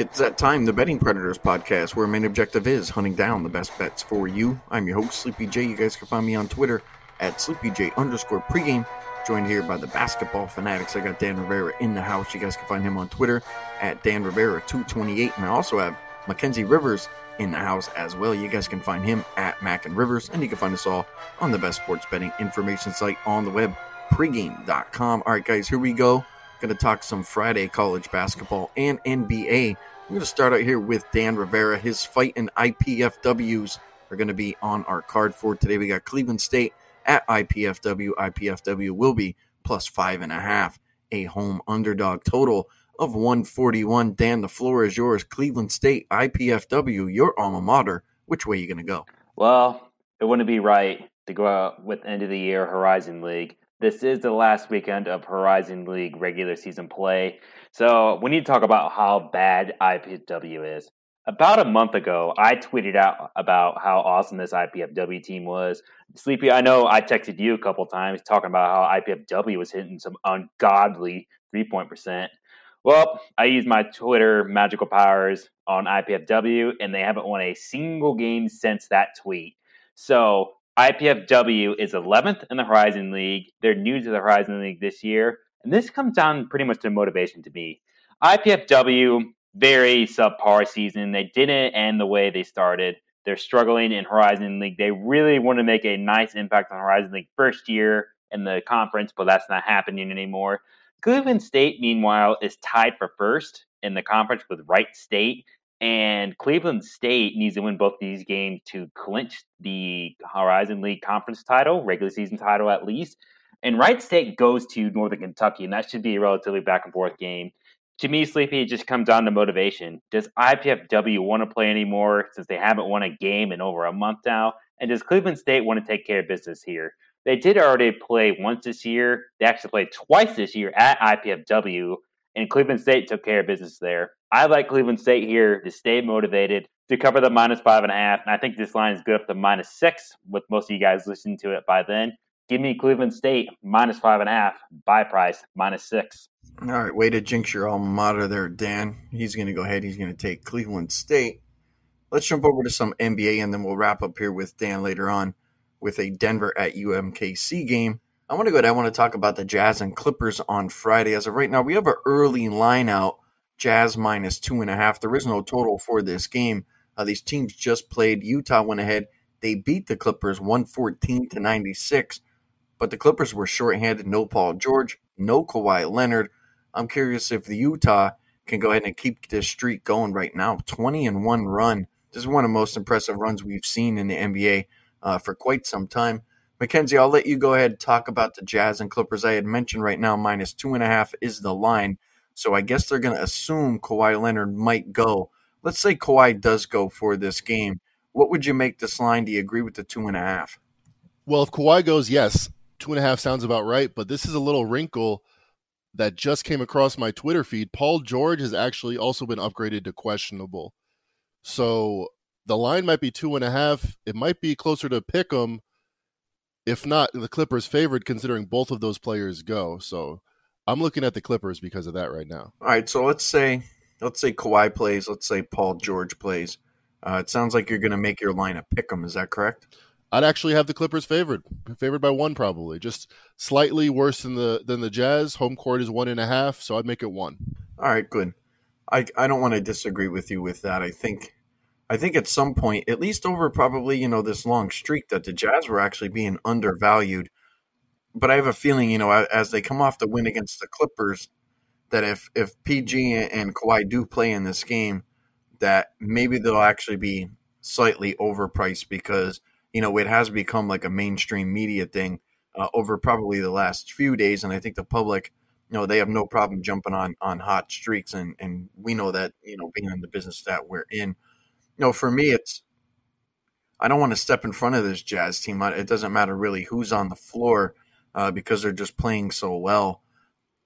It's that time, the Betting Predators podcast, where our main objective is hunting down the best bets for you. I'm your host, Sleepy J. You guys can find me on Twitter at SleepyJ underscore pregame. Joined here by the basketball fanatics. I got Dan Rivera in the house. You guys can find him on Twitter at Dan Rivera228. And I also have Mackenzie Rivers in the house as well. You guys can find him at Mac and Rivers. And you can find us all on the best sports betting information site on the web, pregame.com. All right, guys, here we go. Going to talk some Friday college basketball and NBA. I'm going to start out here with Dan Rivera. His fight and IPFWs are going to be on our card for today. We got Cleveland State at IPFW. IPFW will be plus five and a half, a home underdog total of 141. Dan, the floor is yours. Cleveland State, IPFW, your alma mater. Which way are you going to go? Well, it wouldn't be right to go out with end of the year Horizon League. This is the last weekend of Horizon League regular season play. So we need to talk about how bad IPFW is. About a month ago, I tweeted out about how awesome this IPFW team was. Sleepy, I know I texted you a couple times talking about how IPFW was hitting some ungodly three point percent. Well, I used my Twitter magical powers on IPFW, and they haven't won a single game since that tweet. So IPFW is 11th in the Horizon League. They're new to the Horizon League this year. And this comes down pretty much to motivation to me. IPFW, very subpar season. They didn't end the way they started. They're struggling in Horizon League. They really want to make a nice impact on Horizon League first year in the conference, but that's not happening anymore. Cleveland State, meanwhile, is tied for first in the conference with Wright State. And Cleveland State needs to win both these games to clinch the Horizon League conference title, regular season title at least. And Wright State goes to Northern Kentucky, and that should be a relatively back and forth game. To me, Sleepy, it just comes down to motivation. Does IPFW want to play anymore since they haven't won a game in over a month now? And does Cleveland State want to take care of business here? They did already play once this year. They actually played twice this year at IPFW, and Cleveland State took care of business there. I like Cleveland State here to stay motivated to cover the minus five and a half. And I think this line is good up to minus six with most of you guys listening to it by then. Give me Cleveland State minus five and a half, buy price minus six. All right, way to jinx your alma mater there, Dan. He's going to go ahead. He's going to take Cleveland State. Let's jump over to some NBA and then we'll wrap up here with Dan later on with a Denver at UMKC game. I want to go ahead. I want to talk about the Jazz and Clippers on Friday. As of right now, we have an early line out Jazz minus two and a half. There is no total for this game. Uh, these teams just played. Utah went ahead. They beat the Clippers 114 to 96, but the Clippers were shorthanded. No Paul George, no Kawhi Leonard. I'm curious if the Utah can go ahead and keep this streak going right now. 20 and one run. This is one of the most impressive runs we've seen in the NBA uh, for quite some time. Mackenzie, I'll let you go ahead and talk about the Jazz and Clippers. I had mentioned right now minus two and a half is the line. So I guess they're going to assume Kawhi Leonard might go. Let's say Kawhi does go for this game. What would you make this line? Do you agree with the two and a half? Well, if Kawhi goes, yes, two and a half sounds about right. But this is a little wrinkle that just came across my Twitter feed. Paul George has actually also been upgraded to questionable. So the line might be two and a half. It might be closer to pick 'em. If not, the Clippers favored considering both of those players go. So I'm looking at the Clippers because of that right now. All right, so let's say let's say Kawhi plays. Let's say Paul George plays. Uh, it sounds like you're going to make your line a pick 'em. Is that correct? I'd actually have the Clippers favored, favored by one probably, just slightly worse than the than the Jazz. Home court is one and a half, so I'd make it one. All right, good. I I don't want to disagree with you with that. I think I think at some point, at least over probably you know this long streak, that the Jazz were actually being undervalued but I have a feeling, you know, as they come off the win against the Clippers, that if if PG and Kawhi do play in this game, that maybe they'll actually be slightly overpriced because you know it has become like a mainstream media thing uh, over probably the last few days, and I think the public, you know, they have no problem jumping on on hot streaks, and and we know that you know being in the business that we're in, you know, for me it's. I don't want to step in front of this Jazz team. It doesn't matter really who's on the floor uh, because they're just playing so well.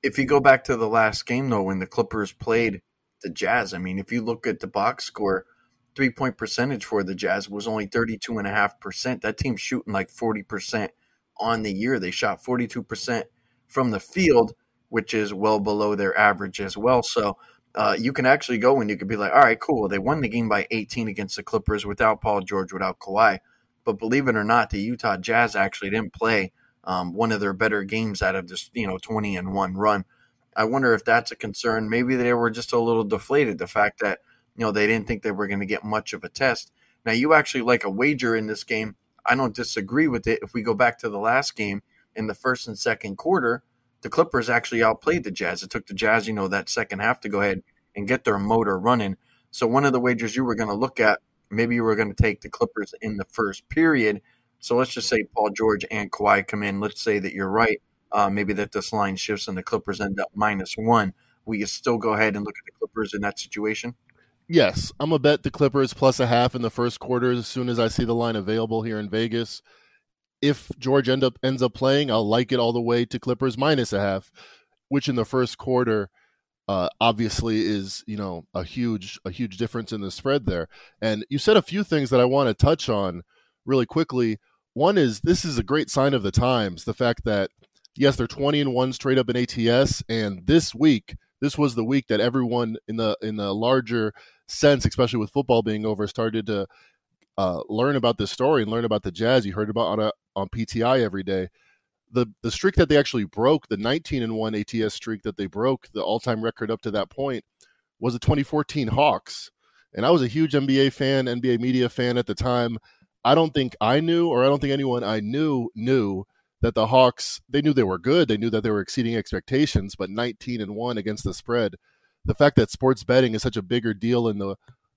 If you go back to the last game, though, when the Clippers played the Jazz, I mean, if you look at the box score, three point percentage for the Jazz was only 32.5%. That team's shooting like 40% on the year. They shot 42% from the field, which is well below their average as well. So uh, you can actually go and you could be like, all right, cool. They won the game by 18 against the Clippers without Paul George, without Kawhi. But believe it or not, the Utah Jazz actually didn't play um, one of their better games out of this, you know, 20 and one run. I wonder if that's a concern. Maybe they were just a little deflated. The fact that you know they didn't think they were going to get much of a test. Now you actually like a wager in this game. I don't disagree with it. If we go back to the last game in the first and second quarter, the Clippers actually outplayed the Jazz. It took the Jazz, you know, that second half to go ahead and get their motor running. So one of the wagers you were going to look at, maybe you were going to take the Clippers in the first period. So let's just say Paul George and Kawhi come in. Let's say that you're right uh, maybe that this line shifts and the Clippers end up minus one. We can still go ahead and look at the Clippers in that situation. Yes, I'm gonna bet the Clippers plus a half in the first quarter as soon as I see the line available here in Vegas. If George end up ends up playing, I'll like it all the way to Clippers minus a half, which in the first quarter uh, obviously is you know a huge a huge difference in the spread there. And you said a few things that I want to touch on really quickly. One is this is a great sign of the times, the fact that yes, they're 20 and 1 straight up in ATS and this week, this was the week that everyone in the in the larger sense, especially with football being over, started to uh, learn about this story and learn about the Jazz. You heard about on a, on PTI every day. The the streak that they actually broke, the 19 and 1 ATS streak that they broke, the all-time record up to that point was the 2014 Hawks. And I was a huge NBA fan, NBA media fan at the time. I don't think I knew or I don't think anyone I knew knew that the Hawks they knew they were good, they knew that they were exceeding expectations, but 19 and 1 against the spread. The fact that sports betting is such a bigger deal in the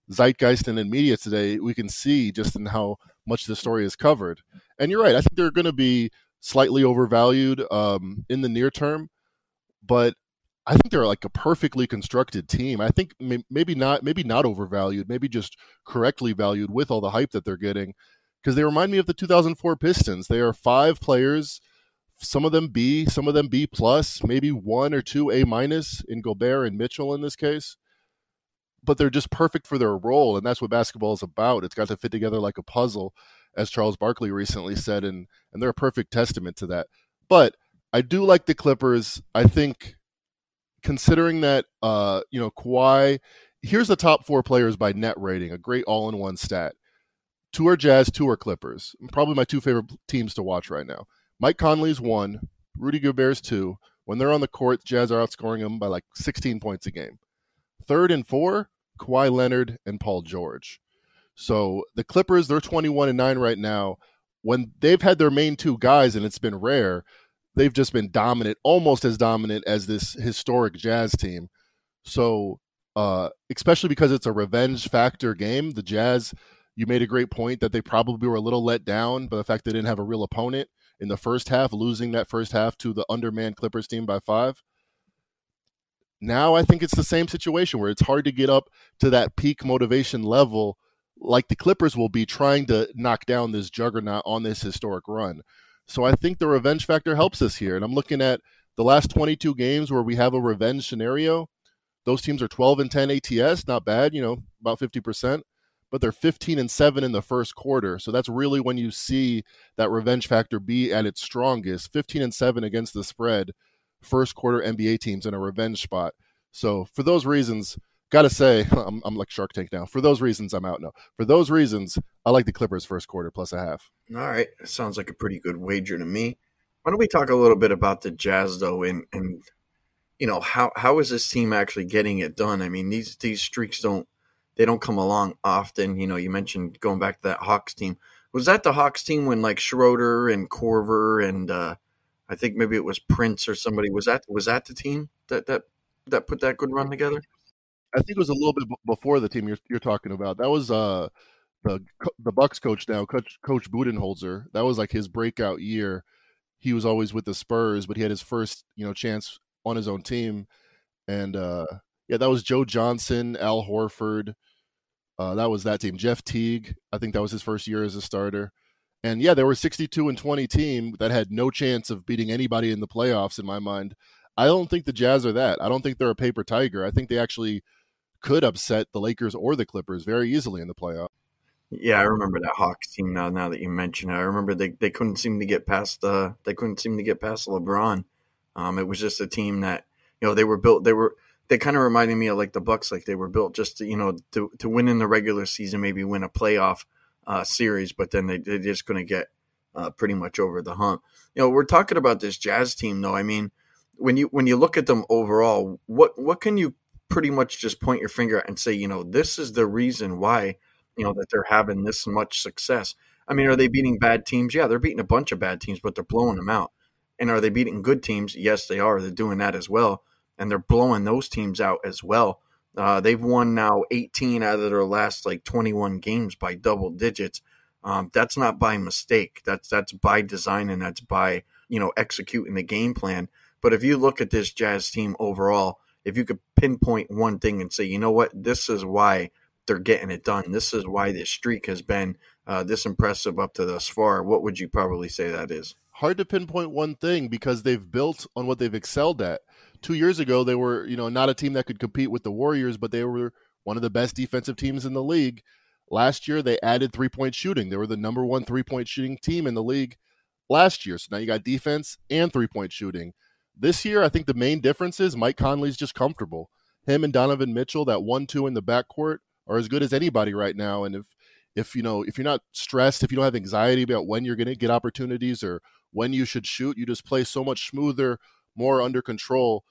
zeitgeist and in media today, we can see just in how much the story is covered. And you're right, I think they're going to be slightly overvalued um, in the near term, but I think they're like a perfectly constructed team. I think maybe not maybe not overvalued, maybe just correctly valued with all the hype that they're getting because they remind me of the 2004 Pistons. They are five players, some of them B, some of them B plus, maybe one or two A minus in Gobert and Mitchell in this case. But they're just perfect for their role, and that's what basketball is about. It's got to fit together like a puzzle, as Charles Barkley recently said, and and they're a perfect testament to that. But I do like the Clippers. I think, considering that, uh, you know, Kawhi. Here's the top four players by net rating, a great all-in-one stat. Two are Jazz, two are Clippers. Probably my two favorite teams to watch right now. Mike Conley's one, Rudy Gobert's two. When they're on the court, Jazz are outscoring them by like 16 points a game. Third and four, Kawhi Leonard and Paul George. So the Clippers, they're 21 and 9 right now. When they've had their main two guys, and it's been rare, they've just been dominant, almost as dominant as this historic Jazz team. So, uh, especially because it's a revenge factor game, the Jazz you made a great point that they probably were a little let down by the fact they didn't have a real opponent in the first half, losing that first half to the undermanned Clippers team by five. Now I think it's the same situation where it's hard to get up to that peak motivation level like the Clippers will be trying to knock down this juggernaut on this historic run. So I think the revenge factor helps us here. And I'm looking at the last 22 games where we have a revenge scenario. Those teams are 12 and 10 ATS, not bad, you know, about 50% but they're 15 and 7 in the first quarter. So that's really when you see that revenge factor be at its strongest. 15 and 7 against the spread, first quarter NBA teams in a revenge spot. So for those reasons, got to say, I'm, I'm, like Shark Tank now. For those reasons, I'm out now. For those reasons, I like the Clippers first quarter plus a half. All right. Sounds like a pretty good wager to me. Why don't we talk a little bit about the Jazz, though, and, and you know, how, how is this team actually getting it done? I mean, these, these streaks don't they don't come along often. You know, you mentioned going back to that Hawks team. Was that the Hawks team when like Schroeder and Korver and uh, I think maybe it was Prince or somebody was that was that the team that that that put that good run together? I think it was a little bit before the team you're, you're talking about. That was uh the the Bucks coach now, Coach Coach Budenholzer. That was like his breakout year. He was always with the Spurs, but he had his first you know chance on his own team, and uh yeah, that was Joe Johnson, Al Horford, uh, that was that team. Jeff Teague, I think that was his first year as a starter. And yeah, there were 62 and 20 team that had no chance of beating anybody in the playoffs in my mind. I don't think the Jazz are that. I don't think they're a paper tiger. I think they actually could upset the Lakers or the Clippers very easily in the playoffs. Yeah, I remember that Hawks team now. Now that you mention it, I remember they, they couldn't seem to get past uh they couldn't seem to get past LeBron. Um, it was just a team that you know they were built. They were they kind of reminded me of like the Bucks, like they were built just to you know to to win in the regular season, maybe win a playoff uh, series, but then they, they're just going to get uh, pretty much over the hump. You know, we're talking about this Jazz team, though. I mean, when you when you look at them overall, what what can you pretty much just point your finger at and say, you know, this is the reason why you know that they're having this much success? I mean, are they beating bad teams? Yeah, they're beating a bunch of bad teams, but they're blowing them out. And are they beating good teams? Yes, they are. They're doing that as well and they're blowing those teams out as well. Uh, they've won now 18 out of their last like 21 games by double digits. Um, that's not by mistake. That's that's by design and that's by you know executing the game plan. But if you look at this Jazz team overall, if you could pinpoint one thing and say, you know what, this is why they're getting it done. This is why this streak has been uh, this impressive up to thus far. What would you probably say that is? Hard to pinpoint one thing because they've built on what they've excelled at two years ago they were you know not a team that could compete with the Warriors, but they were one of the best defensive teams in the league. Last year they added three point shooting. They were the number one three point shooting team in the league last year. So now you got defense and three point shooting. This year, I think the main difference is Mike Conley's just comfortable. Him and Donovan Mitchell, that one two in the backcourt, are as good as anybody right now. And if if you know if you're not stressed, if you don't have anxiety about when you're going to get opportunities or when you should shoot, you just play so much smoother, more under control.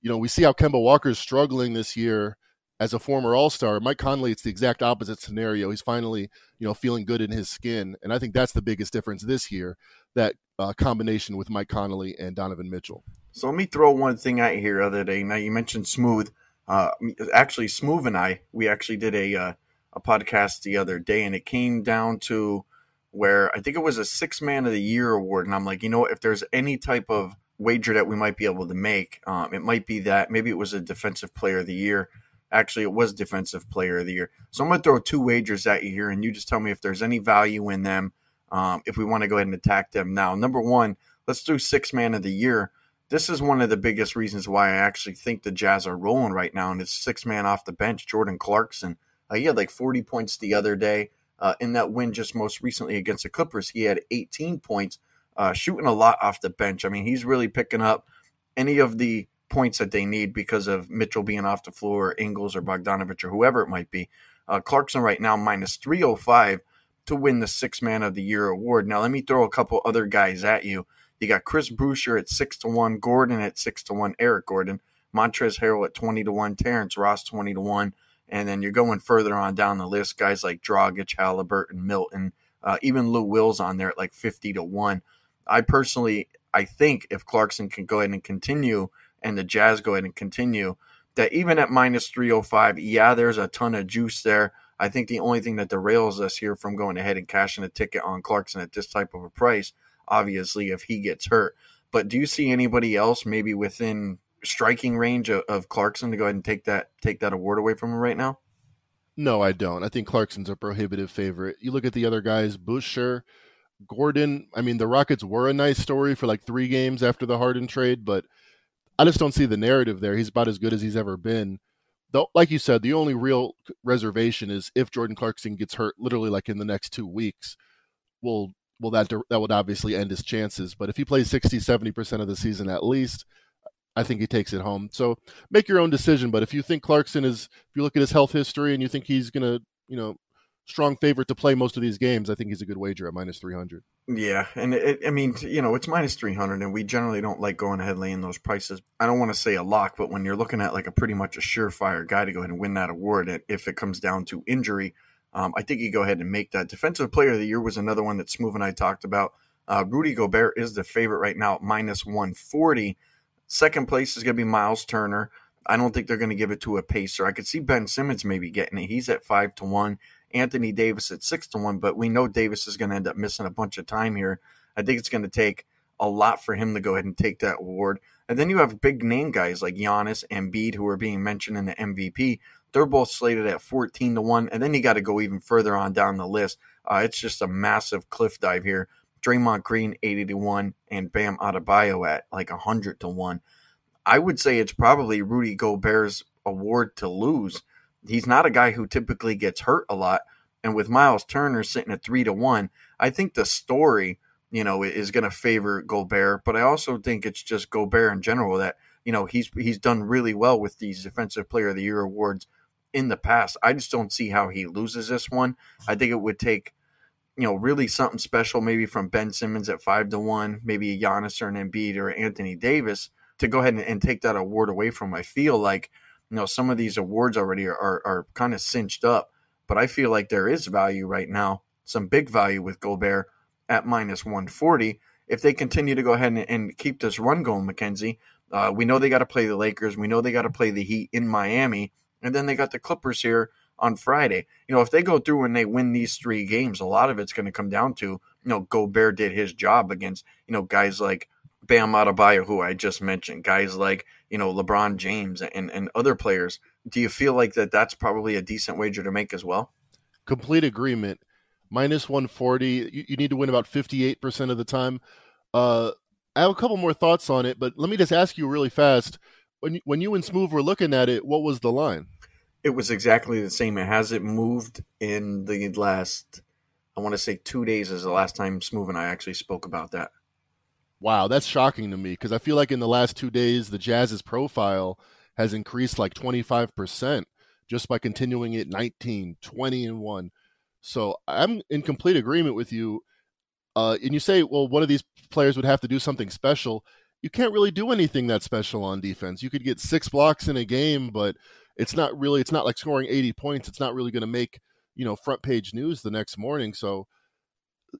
You know, we see how Kemba Walker is struggling this year as a former All Star. Mike Conley, it's the exact opposite scenario. He's finally, you know, feeling good in his skin, and I think that's the biggest difference this year. That uh, combination with Mike Conley and Donovan Mitchell. So let me throw one thing out here. Other day, now you mentioned Smooth. Uh, actually, Smooth and I, we actually did a uh, a podcast the other day, and it came down to where I think it was a six man of the year award, and I'm like, you know, if there's any type of wager that we might be able to make. Um, it might be that maybe it was a defensive player of the year. Actually, it was defensive player of the year. So I'm going to throw two wagers at you here, and you just tell me if there's any value in them. Um, if we want to go ahead and attack them now, number one, let's do six man of the year. This is one of the biggest reasons why I actually think the Jazz are rolling right now, and it's six man off the bench. Jordan Clarkson, uh, he had like 40 points the other day. Uh, in that win just most recently against the Clippers, he had 18 points uh, shooting a lot off the bench. I mean, he's really picking up any of the points that they need because of Mitchell being off the floor, or Ingles or Bogdanovich or whoever it might be. Uh, Clarkson right now minus 305 to win the six man of the year award. Now, let me throw a couple other guys at you. You got Chris Boucher at 6 to 1, Gordon at 6 to 1, Eric Gordon, Montrezl Harrell at 20 to 1, Terrence Ross 20 to 1. And then you're going further on down the list, guys like Dragic, Halliburton, Milton, uh, even Lou Will's on there at like 50 to 1. I personally, I think if Clarkson can go ahead and continue and the Jazz go ahead and continue, that even at minus 305, yeah, there's a ton of juice there. I think the only thing that derails us here from going ahead and cashing a ticket on Clarkson at this type of a price, obviously, if he gets hurt. But do you see anybody else maybe within striking range of, of Clarkson to go ahead and take that take that award away from him right now? No, I don't. I think Clarkson's a prohibitive favorite. You look at the other guys, Boucher, Gordon, I mean, the Rockets were a nice story for like three games after the Harden trade, but I just don't see the narrative there. He's about as good as he's ever been. Though, like you said, the only real reservation is if Jordan Clarkson gets hurt, literally like in the next two weeks. Well, well, that that would obviously end his chances. But if he plays 60, 70 percent of the season at least, I think he takes it home. So make your own decision. But if you think Clarkson is, if you look at his health history and you think he's to, you know, strong favorite to play most of these games. I think he's a good wager at minus 300. Yeah. And it, I mean, you know, it's minus 300, and we generally don't like going ahead laying those prices. I don't want to say a lock, but when you're looking at like a pretty much a surefire guy to go ahead and win that award, if it comes down to injury, um, I think you go ahead and make that. Defensive player of the year was another one that Smooth and I talked about. Uh, Rudy Gobert is the favorite right now at minus 140. Second place is going to be Miles Turner. I don't think they're going to give it to a pacer. I could see Ben Simmons maybe getting it. He's at five to one. Anthony Davis at six to one, but we know Davis is going to end up missing a bunch of time here. I think it's going to take a lot for him to go ahead and take that award. And then you have big name guys like Giannis and Embiid who are being mentioned in the MVP. They're both slated at 14 to 1. And then you got to go even further on down the list. Uh, it's just a massive cliff dive here. Draymond Green 80 to 1 and Bam Adebayo at like 100 to 1. I would say it's probably Rudy Gobert's award to lose he's not a guy who typically gets hurt a lot. And with Miles Turner sitting at three to one, I think the story, you know, is going to favor Gobert. But I also think it's just Gobert in general that, you know, he's he's done really well with these Defensive Player of the Year awards in the past. I just don't see how he loses this one. I think it would take, you know, really something special, maybe from Ben Simmons at five to one, maybe Giannis or an Embiid or Anthony Davis to go ahead and, and take that award away from. I feel like, you know, some of these awards already are, are, are kind of cinched up, but I feel like there is value right now, some big value with Gobert at minus 140. If they continue to go ahead and, and keep this run going, mckenzie uh, we know they got to play the Lakers. We know they got to play the Heat in Miami. And then they got the Clippers here on Friday. You know, if they go through and they win these three games, a lot of it's going to come down to, you know, Gobert did his job against, you know, guys like Bam Adebayo, who I just mentioned, guys like, you know, LeBron James and, and other players. Do you feel like that that's probably a decent wager to make as well? Complete agreement. Minus 140. You, you need to win about 58% of the time. Uh, I have a couple more thoughts on it, but let me just ask you really fast when you, when you and Smooth were looking at it, what was the line? It was exactly the same. It hasn't moved in the last, I want to say two days is the last time Smooth and I actually spoke about that. Wow, that's shocking to me because I feel like in the last two days, the Jazz's profile has increased like 25% just by continuing it 19, 20, and 1. So I'm in complete agreement with you. Uh, and you say, well, one of these players would have to do something special you can't really do anything that special on defense. You could get six blocks in a game, but it's not really it's not like scoring 80 points. It's not really going to make, you know, front page news the next morning. So,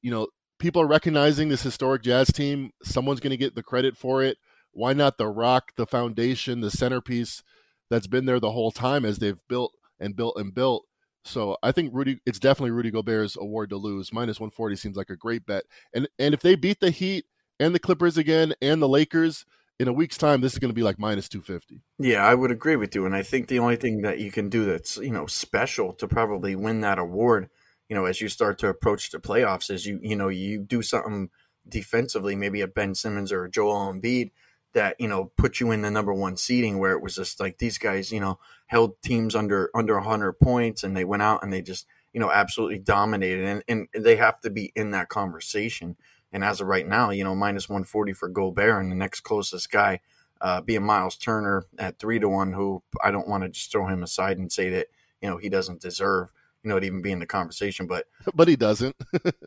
you know, people are recognizing this historic Jazz team. Someone's going to get the credit for it. Why not the rock, the foundation, the centerpiece that's been there the whole time as they've built and built and built. So I think Rudy, it's definitely Rudy Gobert's award to lose. Minus 140 seems like a great bet. And and if they beat the Heat and the Clippers again and the Lakers in a week's time, this is going to be like minus 250. Yeah, I would agree with you. And I think the only thing that you can do that's, you know, special to probably win that award, you know, as you start to approach the playoffs is you, you know, you do something defensively, maybe a Ben Simmons or a Joel Embiid that, you know, put you in the number one seeding where it was just like these guys, you know, held teams under, under 100 points and they went out and they just, you know, absolutely dominated. And, and they have to be in that conversation and as of right now, you know, minus 140 for Gobert, and the next closest guy uh, being Miles Turner at three to one, who I don't want to just throw him aside and say that you know he doesn't deserve you know to even be in the conversation, but but he doesn't.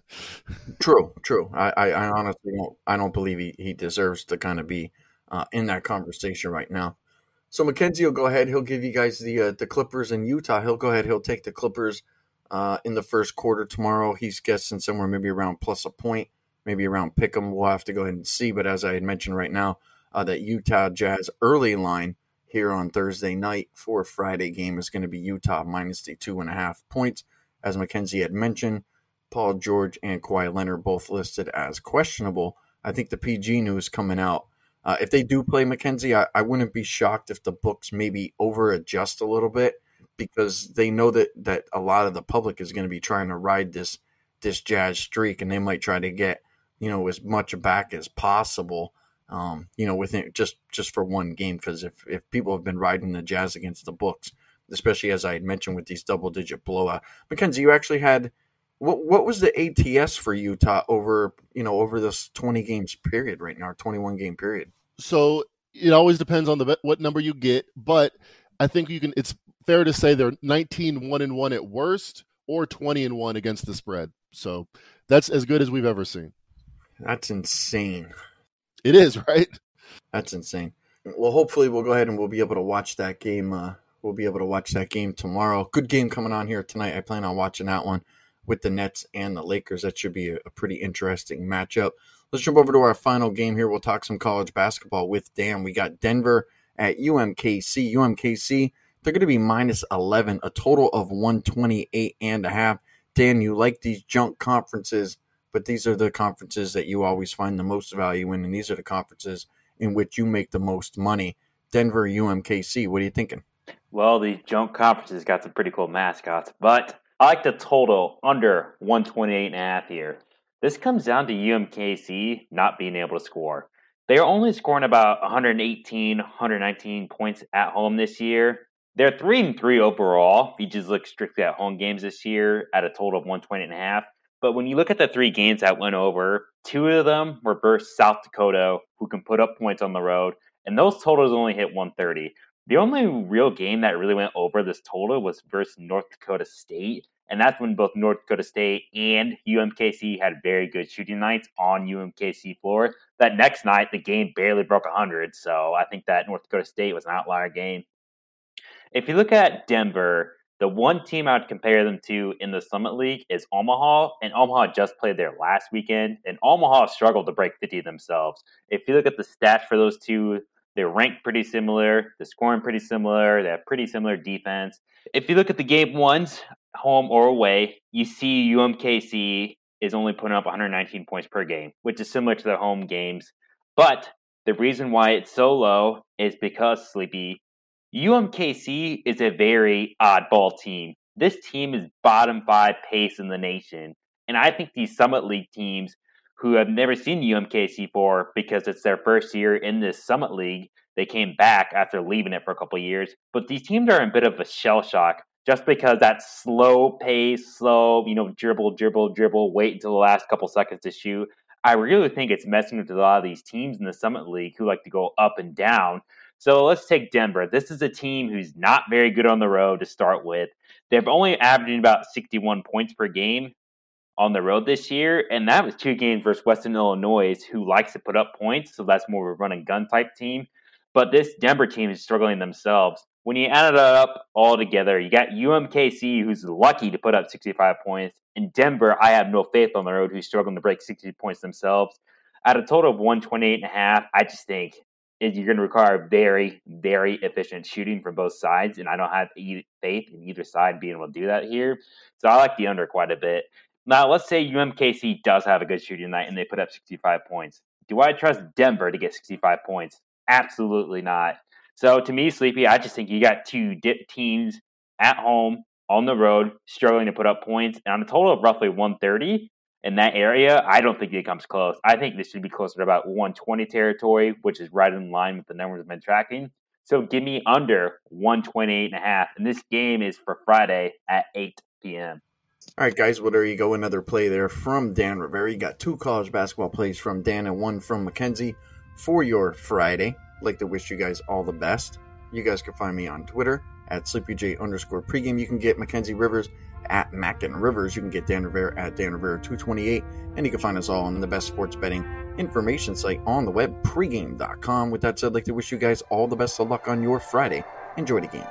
true, true. I, I, I, honestly don't. I don't believe he, he deserves to kind of be uh, in that conversation right now. So Mackenzie will go ahead. He'll give you guys the uh, the Clippers in Utah. He'll go ahead. He'll take the Clippers uh, in the first quarter tomorrow. He's guessing somewhere maybe around plus a point maybe around Pick'em. We'll have to go ahead and see. But as I had mentioned right now, uh, that Utah Jazz early line here on Thursday night for Friday game is going to be Utah minus the two and a half points. As Mackenzie had mentioned, Paul George and Kawhi Leonard both listed as questionable. I think the PG news coming out. Uh, if they do play Mackenzie, I, I wouldn't be shocked if the books maybe over adjust a little bit because they know that that a lot of the public is going to be trying to ride this this Jazz streak, and they might try to get you know as much back as possible. Um, you know, within just just for one game, because if if people have been riding the Jazz against the books, especially as I had mentioned with these double digit blowout, Mackenzie, you actually had what what was the ATS for Utah over you know over this twenty games period right now, twenty one game period? So it always depends on the what number you get, but I think you can. It's fair to say they're 19 one and one at worst, or 20 and one against the spread. So that's as good as we've ever seen. That's insane. It is, right? That's insane. Well, hopefully we'll go ahead and we'll be able to watch that game. Uh, we'll be able to watch that game tomorrow. Good game coming on here tonight. I plan on watching that one with the Nets and the Lakers. That should be a, a pretty interesting matchup. Let's jump over to our final game here. We'll talk some college basketball with Dan. We got Denver at UMKC. UMKC, they're going to be minus 11, a total of 128 and a half. Dan, you like these junk conferences but these are the conferences that you always find the most value in, and these are the conferences in which you make the most money. Denver, UMKC, what are you thinking? Well, the junk conferences got some pretty cool mascots, but I like the total under 128 and a half here. This comes down to UMKC not being able to score. They are only scoring about 118, 119 points at home this year. They're three and three overall. If you just look strictly at home games this year, at a total of 120 and a half. But when you look at the three games that went over, two of them were versus South Dakota, who can put up points on the road, and those totals only hit 130. The only real game that really went over this total was versus North Dakota State, and that's when both North Dakota State and UMKC had very good shooting nights on UMKC floor. That next night, the game barely broke 100, so I think that North Dakota State was an outlier game. If you look at Denver, the one team I would compare them to in the Summit League is Omaha, and Omaha just played there last weekend, and Omaha struggled to break 50 themselves. If you look at the stats for those two, they're ranked pretty similar, they're scoring pretty similar, they have pretty similar defense. If you look at the game ones, home or away, you see UMKC is only putting up 119 points per game, which is similar to their home games. But the reason why it's so low is because Sleepy UMKC is a very oddball team. This team is bottom five pace in the nation. And I think these Summit League teams who have never seen UMKC before because it's their first year in this Summit League, they came back after leaving it for a couple years. But these teams are in a bit of a shell shock just because that slow pace, slow, you know, dribble, dribble, dribble, wait until the last couple seconds to shoot. I really think it's messing with a lot of these teams in the Summit League who like to go up and down. So let's take Denver. This is a team who's not very good on the road to start with. They're only averaging about 61 points per game on the road this year, and that was two games versus Western Illinois, who likes to put up points, so that's more of a run and gun type team. But this Denver team is struggling themselves. When you add it up all together, you got UMKC, who's lucky to put up 65 points, and Denver, I have no faith on the road, who's struggling to break 60 points themselves. At a total of 128 and a half, I just think is you're going to require very, very efficient shooting from both sides, and I don't have faith in either side being able to do that here. So I like the under quite a bit. Now, let's say UMKC does have a good shooting night and they put up 65 points. Do I trust Denver to get 65 points? Absolutely not. So to me, Sleepy, I just think you got two dip teams at home on the road struggling to put up points, and on a total of roughly 130 in that area, I don't think it comes close. I think this should be closer to about 120 territory, which is right in line with the numbers I've been tracking. So give me under 128 and a half. And this game is for Friday at 8 p.m. All right, guys, well, there you go. Another play there from Dan Rivera. You got two college basketball plays from Dan and one from Mackenzie for your Friday. I'd like to wish you guys all the best. You guys can find me on Twitter at SleepyJ underscore pregame. You can get Mackenzie Rivers at Mac and Rivers. You can get Dan Rivera at Dan Rivera 228. And you can find us all on the best sports betting information site on the web, pregame.com. With that said, I'd like to wish you guys all the best of luck on your Friday. Enjoy the games.